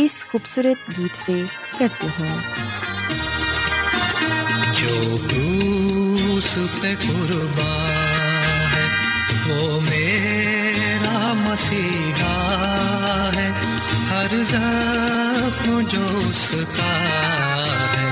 اس خوبصورت گیت سے کرتے ہیں جو پہ قربان ہے، وہ میرا مسیحا ہے۔ ہر زخم جو اس کا ہے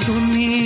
دنیا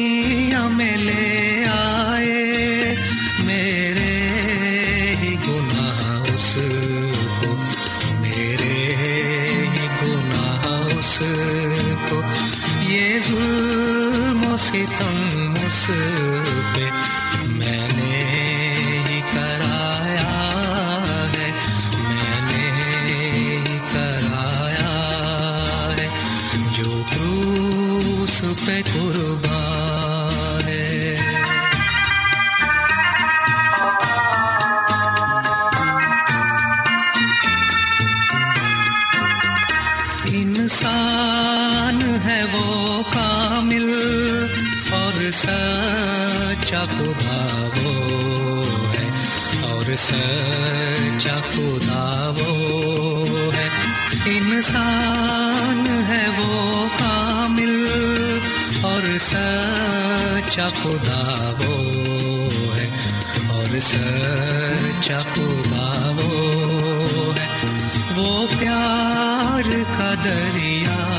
سچا خدا وہ ہے۔ انسان ہے وہ کامل اور سچا خدا وہ ہے۔ اور سچا خدا وہ ہے۔ وہ پیار کا دریا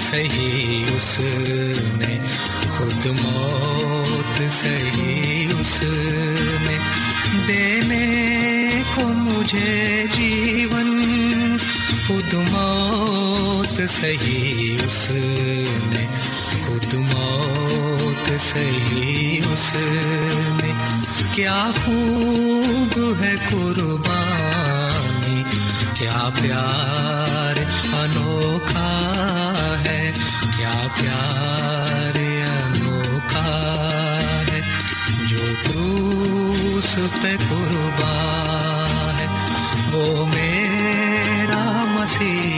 سہی اس نے خود موت سہی اس نے دینے کو مجھے جیون، خود موت سہی اس نے خود موت سہی اس نے کیا خوب ہے قربانی، کیا پیار پیار انوکھا ہے جو کروس پہ قربان ہے وہ میرا مسیح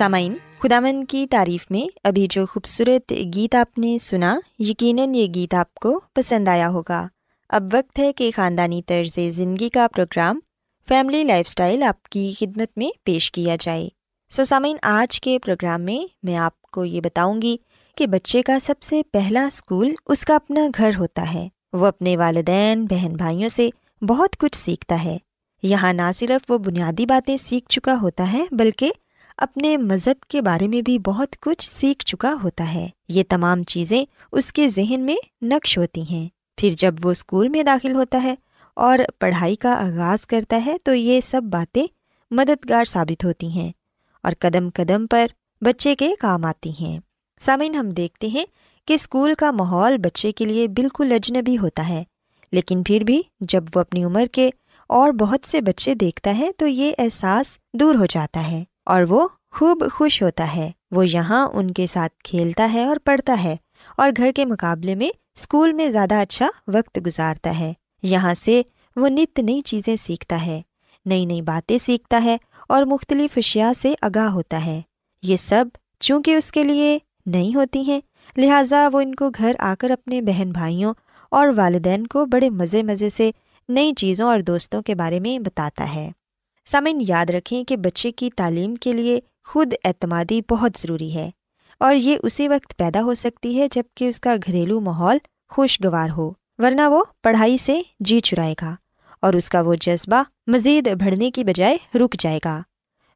سامعین خداون کی تعریف میں ابھی جو خوبصورت گیت آپ نے سنا، یقیناً یہ گیت آپ کو پسند آیا ہوگا۔ اب وقت ہے کہ خاندانی طرز زندگی کا پروگرام، فیملی لائف اسٹائل آپ کی خدمت میں پیش کیا جائے۔ سو سامعین، آج کے پروگرام میں میں آپ کو یہ بتاؤں گی کہ بچے کا سب سے پہلا اسکول اس کا اپنا گھر ہوتا ہے۔ وہ اپنے والدین، بہن بھائیوں سے بہت کچھ سیکھتا ہے۔ یہاں نہ صرف وہ بنیادی باتیں سیکھ چکا ہوتا ہے، بلکہ اپنے مذہب کے بارے میں بھی بہت کچھ سیکھ چکا ہوتا ہے۔ یہ تمام چیزیں اس کے ذہن میں نقش ہوتی ہیں۔ پھر جب وہ اسکول میں داخل ہوتا ہے اور پڑھائی کا آغاز کرتا ہے تو یہ سب باتیں مددگار ثابت ہوتی ہیں اور قدم قدم پر بچے کے کام آتی ہیں۔ سامعین، ہم دیکھتے ہیں کہ اسکول کا ماحول بچے کے لیے بالکل اجنبی ہوتا ہے، لیکن پھر بھی جب وہ اپنی عمر کے اور بہت سے بچے دیکھتا ہے تو یہ احساس دور ہو جاتا ہے۔ اور وہ خوب خوش ہوتا ہے۔ وہ یہاں ان کے ساتھ کھیلتا ہے اور پڑھتا ہے اور گھر کے مقابلے میں اسکول میں زیادہ اچھا وقت گزارتا ہے۔ یہاں سے وہ نت نئی چیزیں سیکھتا ہے، نئی نئی باتیں سیکھتا ہے اور مختلف اشیاء سے آگاہ ہوتا ہے۔ یہ سب چونکہ اس کے لیے نہیں ہوتی ہیں، لہٰذا وہ ان کو گھر آ کر اپنے بہن بھائیوں اور والدین کو بڑے مزے مزے سے نئی چیزوں اور دوستوں کے بارے میں بتاتا ہے۔ سامن یاد رکھیں کہ بچے کی تعلیم کے لیے خود اعتمادی بہت ضروری ہے اور یہ اسی وقت پیدا ہو سکتی ہے جبکہ اس کا گھریلو ماحول خوشگوار ہو، ورنہ وہ پڑھائی سے جی چرائے گا اور اس کا وہ جذبہ مزید بڑھنے کی بجائے رک جائے گا۔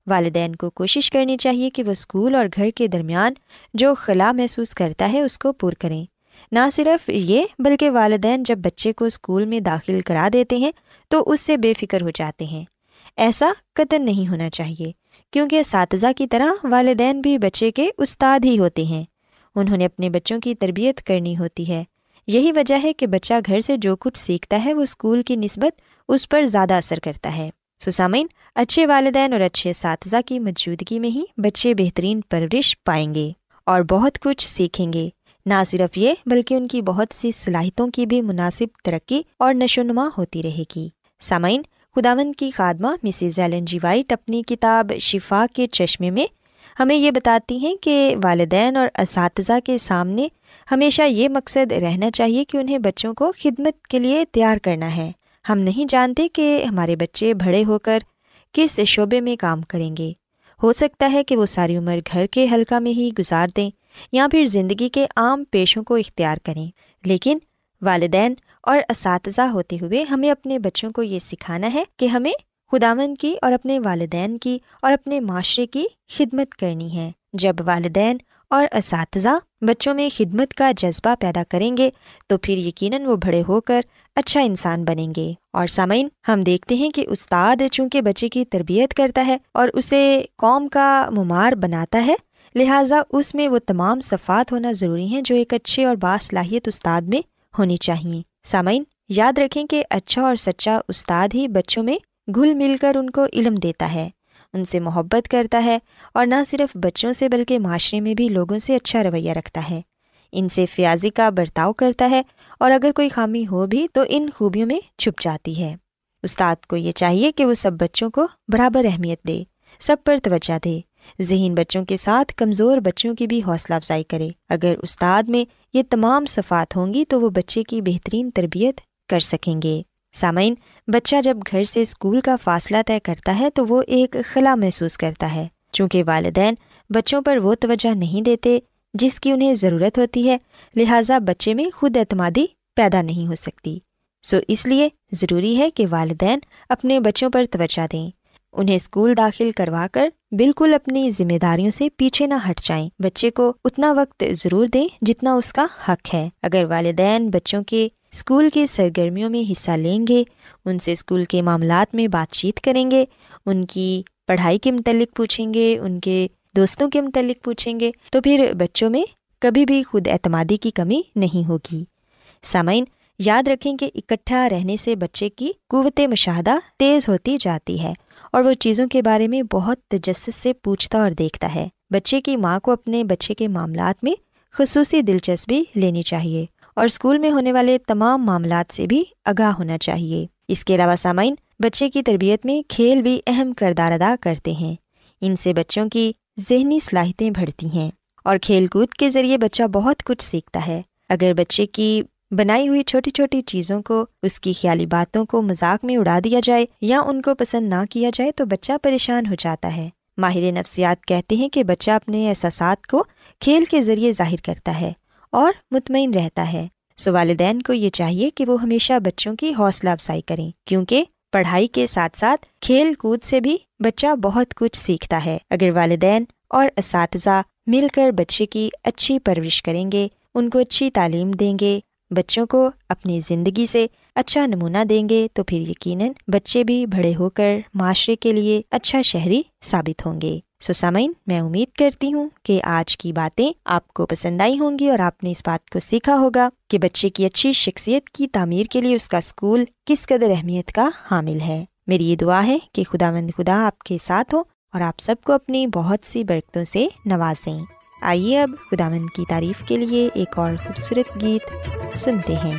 والدین کو کوشش کرنی چاہیے کہ وہ اسکول اور گھر کے درمیان جو خلا محسوس کرتا ہے اس کو پور کریں۔ نہ صرف یہ، بلکہ والدین جب بچے کو اسکول میں داخل کرا دیتے ہیں تو اس سے بے فکر ہو جاتے ہیں۔ ایسا قطن نہیں ہونا چاہیے، کیونکہ اساتذہ کی طرح والدین بھی بچے کے استاد ہی ہوتے ہیں۔ انہوں نے اپنے بچوں کی تربیت کرنی ہوتی ہے۔ یہی وجہ ہے کہ بچہ گھر سے جو کچھ سیکھتا ہے، وہ اسکول کی نسبت اس پر زیادہ اثر کرتا ہے۔ سسامین، اچھے والدین اور اچھے اساتذہ کی موجودگی میں ہی بچے بہترین پرورش پائیں گے اور بہت کچھ سیکھیں گے۔ نہ صرف یہ، بلکہ ان کی بہت سی صلاحیتوں کی بھی مناسب ترقی اور نشو نما ہوتی رہے گی۔ سامعین خداون کی خادمہ مسز ایلن جی وائٹ اپنی کتاب شفا کے چشمے میں ہمیں یہ بتاتی ہیں کہ والدین اور اساتذہ کے سامنے ہمیشہ یہ مقصد رہنا چاہیے کہ انہیں بچوں کو خدمت کے لیے تیار کرنا ہے۔ ہم نہیں جانتے کہ ہمارے بچے بڑے ہو کر کس شعبے میں کام کریں گے۔ ہو سکتا ہے کہ وہ ساری عمر گھر کے حلقہ میں ہی گزار دیں یا پھر زندگی کے عام پیشوں کو اختیار کریں۔ لیکن والدین اور اساتذہ ہوتے ہوئے ہمیں اپنے بچوں کو یہ سکھانا ہے کہ ہمیں خداون کی اور اپنے والدین کی اور اپنے معاشرے کی خدمت کرنی ہے۔ جب والدین اور اساتذہ بچوں میں خدمت کا جذبہ پیدا کریں گے، تو پھر یقیناً وہ بڑے ہو کر اچھا انسان بنیں گے۔ اور سامعین، ہم دیکھتے ہیں کہ استاد چونکہ بچے کی تربیت کرتا ہے اور اسے قوم کا ممار بناتا ہے، لہٰذا اس میں وہ تمام صفات ہونا ضروری ہیں جو ایک اچھے اور باصلاحیت استاد میں ہونی چاہیے۔ سامعین، یاد رکھیں کہ اچھا اور سچا استاد ہی بچوں میں گھل مل کر ان کو علم دیتا ہے۔ ان سے محبت کرتا ہے اور نہ صرف بچوں سے بلکہ معاشرے میں بھی لوگوں سے اچھا رویہ رکھتا ہے۔ ان سے فیاضی کا برتاؤ کرتا ہے اور اگر کوئی خامی ہو بھی تو ان خوبیوں میں چھپ جاتی ہے۔ استاد کو یہ چاہیے کہ وہ سب بچوں کو برابر اہمیت دے، سب پر توجہ دے۔ ذہین بچوں کے ساتھ کمزور بچوں کی بھی حوصلہ افزائی کرے۔ اگر استاد میں یہ تمام صفات ہوں گی تو وہ بچے کی بہترین تربیت کر سکیں گے۔ سامعین، بچہ جب گھر سے اسکول کا فاصلہ طے کرتا ہے تو وہ ایک خلا محسوس کرتا ہے۔ چونکہ والدین بچوں پر وہ توجہ نہیں دیتے جس کی انہیں ضرورت ہوتی ہے، لہٰذا بچے میں خود اعتمادی پیدا نہیں ہو سکتی۔ سو اس لیے ضروری ہے کہ والدین اپنے بچوں پر توجہ دیں۔ انہیں اسکول داخل کروا کر بالکل اپنی ذمہ داریوں سے پیچھے نہ ہٹ جائیں۔ بچے کو اتنا وقت ضرور دیں جتنا اس کا حق ہے۔ اگر والدین بچوں کے اسکول کے سرگرمیوں میں حصہ لیں گے، ان سے اسکول کے معاملات میں بات چیت کریں گے، ان کی پڑھائی کے متعلق پوچھیں گے، ان کے دوستوں کے متعلق پوچھیں گے، تو پھر بچوں میں کبھی بھی خود اعتمادی کی کمی نہیں ہوگی۔ سامعین، یاد رکھیں کہ اکٹھا رہنے سے بچے کی قوت مشاہدہ تیز ہوتی جاتی ہے۔ اور وہ چیزوں کے بارے میں بہت تجسس سے پوچھتا اور دیکھتا ہے۔ بچے کی ماں کو اپنے بچے کے معاملات میں خصوصی دلچسپی لینی چاہیے اور اسکول میں ہونے والے تمام معاملات سے بھی آگاہ ہونا چاہیے۔ اس کے علاوہ سامعین، بچے کی تربیت میں کھیل بھی اہم کردار ادا کرتے ہیں۔ ان سے بچوں کی ذہنی صلاحیتیں بڑھتی ہیں اور کھیل کود کے ذریعے بچہ بہت کچھ سیکھتا ہے۔ اگر بچے کی بنائی ہوئی چھوٹی چھوٹی چیزوں کو، اس کی خیالی باتوں کو مذاق میں اڑا دیا جائے یا ان کو پسند نہ کیا جائے تو بچہ پریشان ہو جاتا ہے۔ ماہر نفسیات کہتے ہیں کہ بچہ اپنے احساسات کو کھیل کے ذریعے ظاہر کرتا ہے اور مطمئن رہتا ہے۔ سو والدین کو یہ چاہیے کہ وہ ہمیشہ بچوں کی حوصلہ افزائی کریں، کیونکہ پڑھائی کے ساتھ ساتھ کھیل کود سے بھی بچہ بہت کچھ سیکھتا ہے۔ اگر والدین اور اساتذہ مل کر بچے کی اچھی پرورش کریں گے، ان کو اچھی تعلیم دیں گے بچوں کو اپنی زندگی سے اچھا نمونہ دیں گے تو پھر یقیناً بچے بھی بڑے ہو کر معاشرے کے لیے اچھا شہری ثابت ہوں گے۔ سو سامعین، میں امید کرتی ہوں کہ آج کی باتیں آپ کو پسند آئی ہوں گی اور آپ نے اس بات کو سیکھا ہوگا کہ بچے کی اچھی شخصیت کی تعمیر کے لیے اس کا اسکول کس قدر اہمیت کا حامل ہے۔ میری یہ دعا ہے کہ خدا مند خدا آپ کے ساتھ ہو اور آپ سب کو اپنی بہت سی برکتوں سے نوازیں۔ آئیے اب خدا کی تعریف کے لیے ایک اور خوبصورت گیت سنتے ہیں۔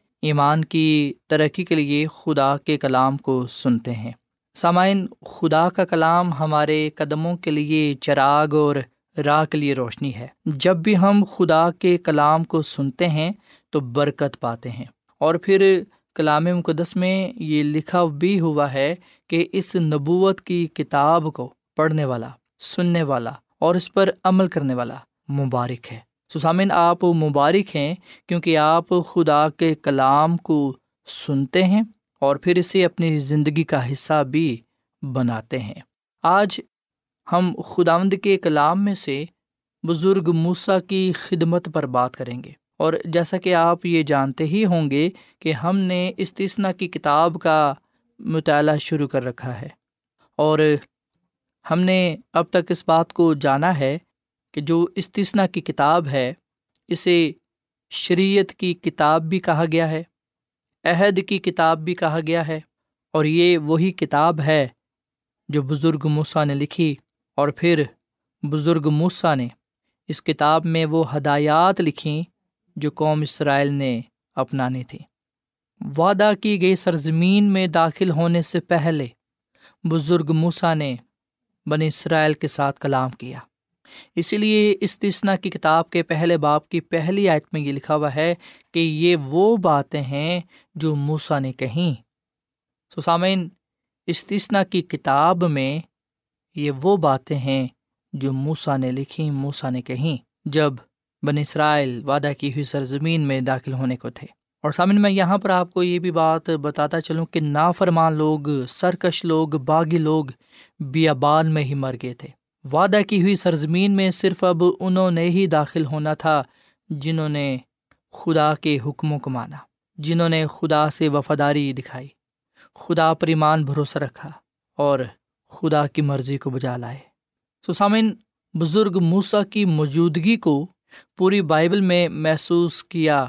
ایمان کی ترقی کے لیے خدا کے کلام کو سنتے ہیں۔ سامعین، خدا کا کلام ہمارے قدموں کے لیے چراغ اور راہ کے لیے روشنی ہے۔ جب بھی ہم خدا کے کلام کو سنتے ہیں تو برکت پاتے ہیں۔ اور پھر کلام مقدس میں یہ لکھا بھی ہوا ہے کہ اس نبوت کی کتاب کو پڑھنے والا، سننے والا اور اس پر عمل کرنے والا مبارک ہے۔ سسامن آپ مبارک ہیں کیونکہ آپ خدا کے کلام کو سنتے ہیں اور پھر اسے اپنی زندگی کا حصہ بھی بناتے ہیں۔ آج ہم خداوند کے کلام میں سے بزرگ موسا کی خدمت پر بات کریں گے۔ اور جیسا کہ آپ یہ جانتے ہی ہوں گے کہ ہم نے استثنا کی کتاب کا مطالعہ شروع کر رکھا ہے۔ اور ہم نے اب تک اس بات کو جانا ہے کہ جو استثنا کی کتاب ہے، اسے شریعت کی کتاب بھی کہا گیا ہے، عہد کی کتاب بھی کہا گیا ہے، اور یہ وہی کتاب ہے جو بزرگ موسیٰ نے لکھی۔ اور پھر بزرگ موسیٰ نے اس کتاب میں وہ ہدایات لکھیں جو قوم اسرائیل نے اپنانی تھی وعدہ کی گئی سرزمین میں داخل ہونے سے پہلے بزرگ موسا نے بنی اسرائیل کے ساتھ کلام کیا۔ اسی لیے استثنا کی کتاب کے پہلے باپ کی پہلی آیت میں یہ لکھا ہوا ہے کہ یہ وہ باتیں ہیں جو موسا نے کہیں۔ سسامین استثنا کی کتاب میں یہ وہ باتیں ہیں جو موسا نے لکھی موسا نے کہیں جب بن اسرائیل وعدہ کی ہوئی سرزمین میں داخل ہونے کو تھے۔ اور سامن میں یہاں پر آپ کو یہ بھی بات بتاتا چلوں کہ نافرمان لوگ، سرکش لوگ، باغی لوگ، بیابان میں ہی مر گئے تھے۔ وعدہ کی ہوئی سرزمین میں صرف اب انہوں نے ہی داخل ہونا تھا جنہوں نے خدا کے حکموں کو مانا، جنہوں نے خدا سے وفاداری دکھائی، خدا پر ایمان بھروسہ رکھا اور خدا کی مرضی کو بجا لائے۔ سسامن بزرگ موسا کی موجودگی کو پوری بائبل میں محسوس کیا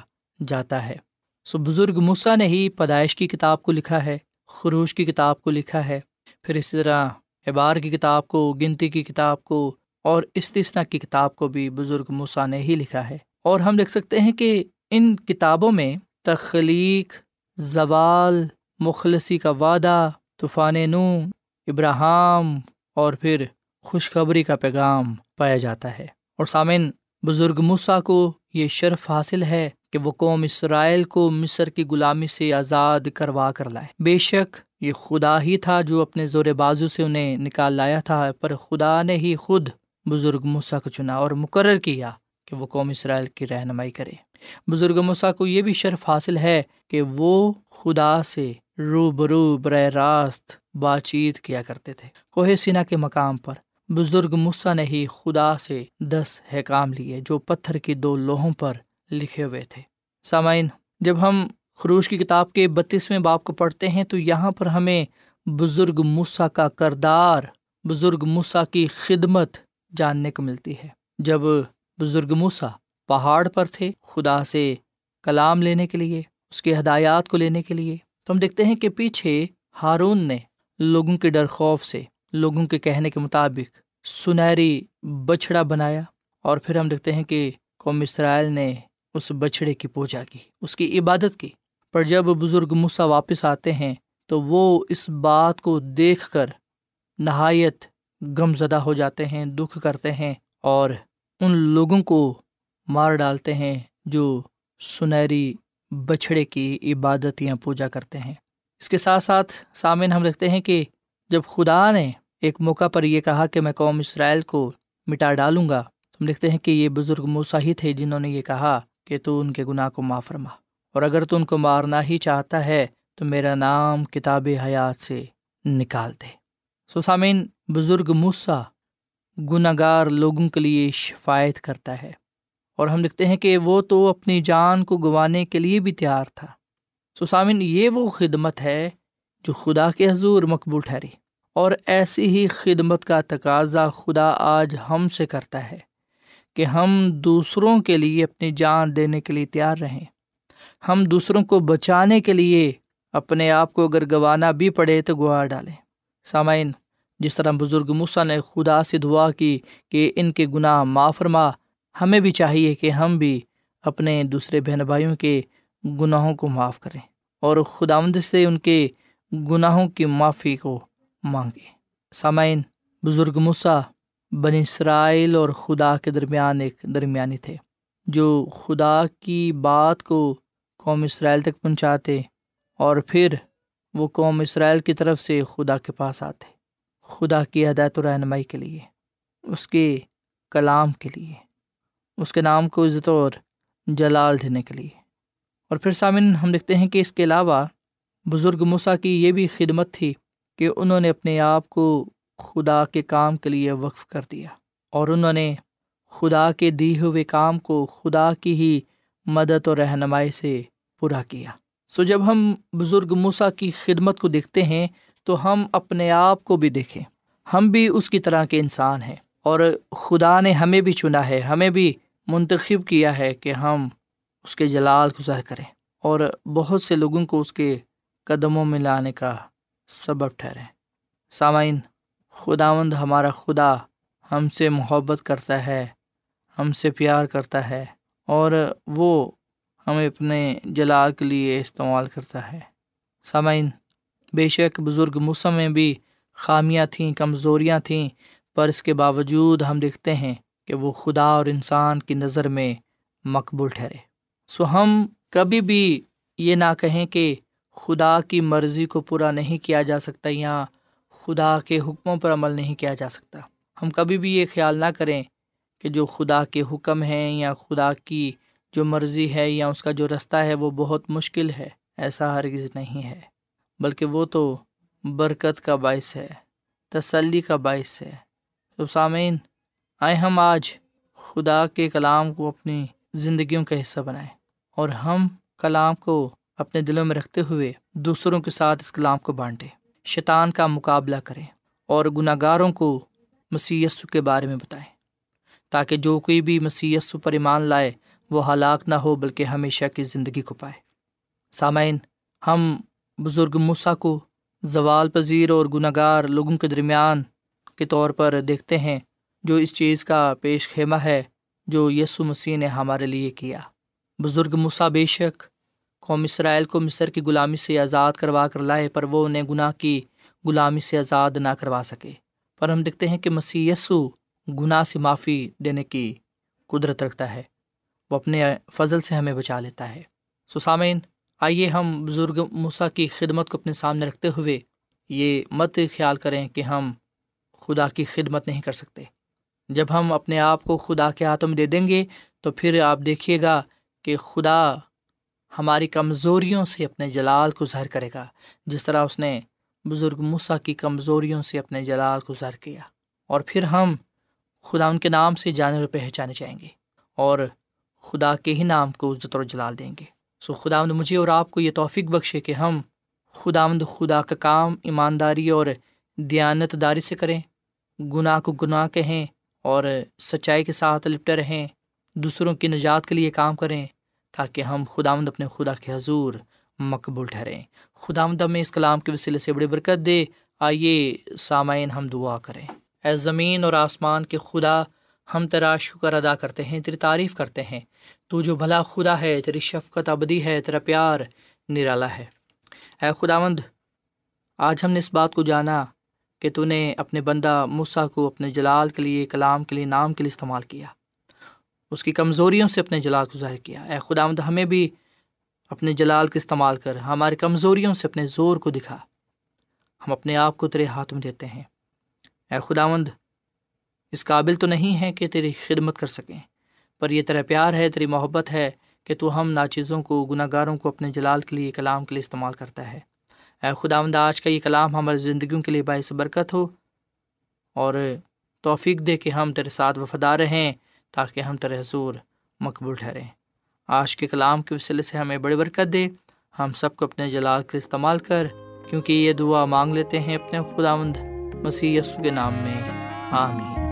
جاتا ہے۔ سو بزرگ موسا نے ہی پیدائش کی کتاب کو لکھا ہے، خروش کی کتاب کو لکھا ہے، پھر اسی طرح احبار کی کتاب کو، گنتی کی کتاب کو اور استثنا کی کتاب کو بھی بزرگ موسا نے ہی لکھا ہے۔ اور ہم دیکھ سکتے ہیں کہ ان کتابوں میں تخلیق زوال، مخلصی کا وعدہ، طوفان نو ابراہم اور پھر خوشخبری کا پیغام پایا جاتا ہے۔ اور سامن بزرگ موسا کو یہ شرف حاصل ہے کہ وہ قوم اسرائیل کو مصر کی غلامی سے آزاد کروا کر لائے۔ بے شک یہ خدا ہی تھا جو اپنے زور بازو سے انہیں نکال لایا تھا، پر خدا نے ہی خود بزرگ موسا کو چنا اور مقرر کیا کہ وہ قوم اسرائیل کی رہنمائی کرے۔ بزرگ مسا کو یہ بھی شرف حاصل ہے کہ وہ خدا سے رو برو براہ راست بات چیت کیا کرتے تھے۔ کوہ سینا کے مقام پر بزرگ مسا نے ہی خدا سے دس حکام لیے جو پتھر کی دو لوہوں پر لکھے ہوئے تھے۔ سامعین، جب ہم خروش کی کتاب کے بتیسویں باپ کو پڑھتے ہیں، تو یہاں پر ہمیں بزرگ موسا کا کردار، بزرگ موسا کی خدمت جاننے کو ملتی ہے۔ جب بزرگ موسا پہاڑ پر تھے خدا سے کلام لینے کے لیے، اس کے ہدایات کو لینے کے لیے، تو ہم دیکھتے ہیں کہ پیچھے ہارون نے لوگوں کے ڈر خوف سے، لوگوں کے کہنے کے مطابق سنہری بچھڑا بنایا، اور پھر ہم دیکھتے ہیں کہ قوم اسرائیل نے اس بچھڑے کی پوجا کی، اس کی عبادت کی۔ پر جب بزرگ مسا واپس آتے ہیں تو وہ اس بات کو دیکھ کر نہایت غم زدہ ہو جاتے ہیں، دکھ کرتے ہیں اور ان لوگوں کو مار ڈالتے ہیں جو سنہری بچھڑے کی عبادت یا پوجا کرتے ہیں۔ اس کے ساتھ ساتھ سامعین ہم رکھتے ہیں کہ جب خدا نے ایک موقع پر یہ کہا کہ میں قوم اسرائیل کو مٹا ڈالوں گا ہم لکھتے ہیں کہ یہ بزرگ موسا ہی تھے جنہوں نے یہ کہا کہ تو ان کے گناہ کو معاف فرما۔ اور اگر تو ان کو مارنا ہی چاہتا ہے، تو میرا نام کتاب حیات سے نکال دے۔ سو بزرگ موسا گناہ گار لوگوں کے لیے شفایت کرتا ہے۔ اور ہم لکھتے ہیں کہ وہ تو اپنی جان کو گنوانے کے لیے بھی تیار تھا۔ سو یہ وہ خدمت ہے جو خدا کے حضور مقبول ٹھہری۔ اور ایسی ہی خدمت کا تقاضا خدا آج ہم سے کرتا ہے کہ ہم دوسروں کے لیے اپنی جان دینے کے لیے تیار رہیں۔ ہم دوسروں کو بچانے کے لیے اپنے آپ کو اگر گنوانا بھی پڑے تو گوا ڈالیں۔ سامعین، جس طرح بزرگ مسا نے خدا سے دعا کی کہ ان کے گناہ معافرما ہمیں بھی چاہیے کہ ہم بھی اپنے دوسرے بہن بھائیوں کے گناہوں کو معاف کریں اور خداوند سے ان کے گناہوں کی معافی کو مانگیں۔ سامعین، بزرگ مسا بن اسرائیل اور خدا کے درمیان ایک درمیانی تھے، جو خدا کی بات کو قوم اسرائیل تک پہنچاتے اور پھر وہ قوم اسرائیل کی طرف سے خدا کے پاس آتے، خدا کی ہدایت و رہنمائی کے لیے، اس کے کلام کے لیے، اس کے نام کو عزت اور جلال دینے کے لیے۔ اور پھر سامن ہم دیکھتے ہیں کہ اس کے علاوہ بزرگ مسا کی یہ بھی خدمت تھی کہ انہوں نے اپنے آپ کو خدا کے کام کے لیے وقف کر دیا اور انہوں نے خدا کے دی ہوئے کام کو خدا کی ہی مدد اور رہنمائی سے پورا کیا۔ سو جب ہم بزرگ مسا کی خدمت کو دیکھتے ہیں، تو ہم اپنے آپ کو بھی دیکھیں۔ ہم بھی اس کی طرح کے انسان ہیں۔ اور خدا نے ہمیں بھی چنا ہے، ہمیں بھی منتخب کیا ہے کہ ہم اس کے جلال گزار کریں۔ اور بہت سے لوگوں کو اس کے قدموں میں لانے کا سبب ٹھہریں۔ سامعین، خداوند ہمارا خدا ہم سے محبت کرتا ہے، ہم سے پیار کرتا ہے۔ اور وہ ہمیں اپنے جلال کے لیے استعمال کرتا ہے۔ سامعین، بے شک بزرگ موسم میں بھی خامیاں تھیں، کمزوریاں تھیں، پر اس کے باوجود ہم دیکھتے ہیں کہ وہ خدا اور انسان کی نظر میں مقبول ٹھہرے۔ سو ہم کبھی بھی یہ نہ کہیں کہ خدا کی مرضی کو پورا نہیں کیا جا سکتا یا خدا کے حکموں پر عمل نہیں کیا جا سکتا۔ ہم کبھی بھی یہ خیال نہ کریں کہ جو خدا کے حکم ہیں یا خدا کی جو مرضی ہے یا اس کا جو رستہ ہے وہ بہت مشکل ہے، ایسا ہرگز نہیں ہے۔ بلکہ وہ تو برکت کا باعث ہے، تسلی کا باعث ہے۔ تو سامعین، آئے ہم آج خدا کے کلام کو اپنی زندگیوں کا حصہ بنائیں اور ہم کلام کو اپنے دلوں میں رکھتے ہوئے دوسروں کے ساتھ اس کلام کو بانٹیں۔ شیطان کا مقابلہ کریں اور گناہ گاروں کو مسی کے بارے میں بتائیں تاکہ جو کوئی بھی مسی پر ایمان لائے وہ ہلاک نہ ہو بلکہ ہمیشہ کی زندگی کو پائے۔ سامعین، ہم بزرگ مسا کو زوال پذیر اور گناہ گار لوگوں کے درمیان کے طور پر دیکھتے ہیں، جو اس چیز کا پیش خیمہ ہے جو یسو مسیح نے ہمارے لیے کیا۔ بزرگ مسا بے شک قوم اسرائیل کو مصر کی غلامی سے آزاد کروا کر لائے، پر وہ انہیں گناہ کی غلامی سے آزاد نہ کروا سکے۔ پر ہم دیکھتے ہیں کہ مسیح یسو گناہ سے معافی دینے کی قدرت رکھتا ہے۔ وہ اپنے فضل سے ہمیں بچا لیتا ہے۔ سسامین آئیے ہم بزرگ مسا کی خدمت کو اپنے سامنے رکھتے ہوئے یہ مت خیال کریں کہ ہم خدا کی خدمت نہیں کر سکتے۔ جب ہم اپنے آپ کو خدا کے ہاتھوں میں دے دیں گے، تو پھر آپ دیکھیے گا کہ خدا ہماری کمزوریوں سے اپنے جلال کو ظاہر کرے گا، جس طرح اس نے بزرگ مسا کی کمزوریوں سے اپنے جلال کو ظاہر کیا۔ اور پھر ہم خدا ان کے نام سے جانے اور پہچانے جائیں گے۔ اور خدا کے ہی نام کو عزت اور جلال دیں گے۔ سو خدا مجھے اور آپ کو یہ توفیق بخشے کہ ہم خدا خدا کا کام، ایمانداری اور دیانت داری سے کریں۔ گناہ کو گناہ کہیں اور سچائی کے ساتھ لپٹے رہیں۔ دوسروں کی نجات کے لیے کام کریں تاکہ ہم خدا مند اپنے خدا کے حضور مقبول ٹھہریں۔ خدا مد ہمیں اس کلام کے وسیلے سے بڑی برکت دے۔ آئیے سامعین ہم دعا کریں۔ اے زمین اور آسمان کے خدا ہم تیرا شکر ادا کرتے ہیں، تیری تعریف کرتے ہیں۔ تو جو بھلا خدا ہے، تیری شفقت ابدی ہے، تیرا پیار نرالا ہے۔ اے خداوند، آج ہم نے اس بات کو جانا کہ تو نے اپنے بندہ مسا کو اپنے جلال کے لیے، کلام کے لیے، نام کے لیے استعمال کیا۔ اس کی کمزوریوں سے اپنے جلال کو ظاہر کیا۔ اے خداوند، ہمیں بھی اپنے جلال کا استعمال کر، ہماری کمزوریوں سے اپنے زور کو دکھا۔ ہم اپنے آپ کو تیرے ہاتھ میں دیتے ہیں۔ اے خداوند اس قابل تو نہیں ہے کہ تیری خدمت کر سکیں، پر یہ تیرا پیار ہے، تیری محبت ہے کہ تو ہم ناچیزوں کو گناہ گاروں کو اپنے جلال کے لیے، کلام کے لیے استعمال کرتا ہے۔ اے خداوند، آج کا یہ کلام ہماری زندگیوں کے لیے باعث برکت ہو اور توفیق دے کہ ہم تیرے ساتھ وفادار رہیں تاکہ ہم تیرے حضور مقبول ٹھہریں۔ آج کے کلام کے وسیلے سے ہمیں بڑی برکت دے۔ ہم سب کو اپنے جلال کے استعمال کر، کیونکہ یہ دعا مانگ لیتے ہیں اپنے خداوند مسیح یسو کے نام میں۔ آمین۔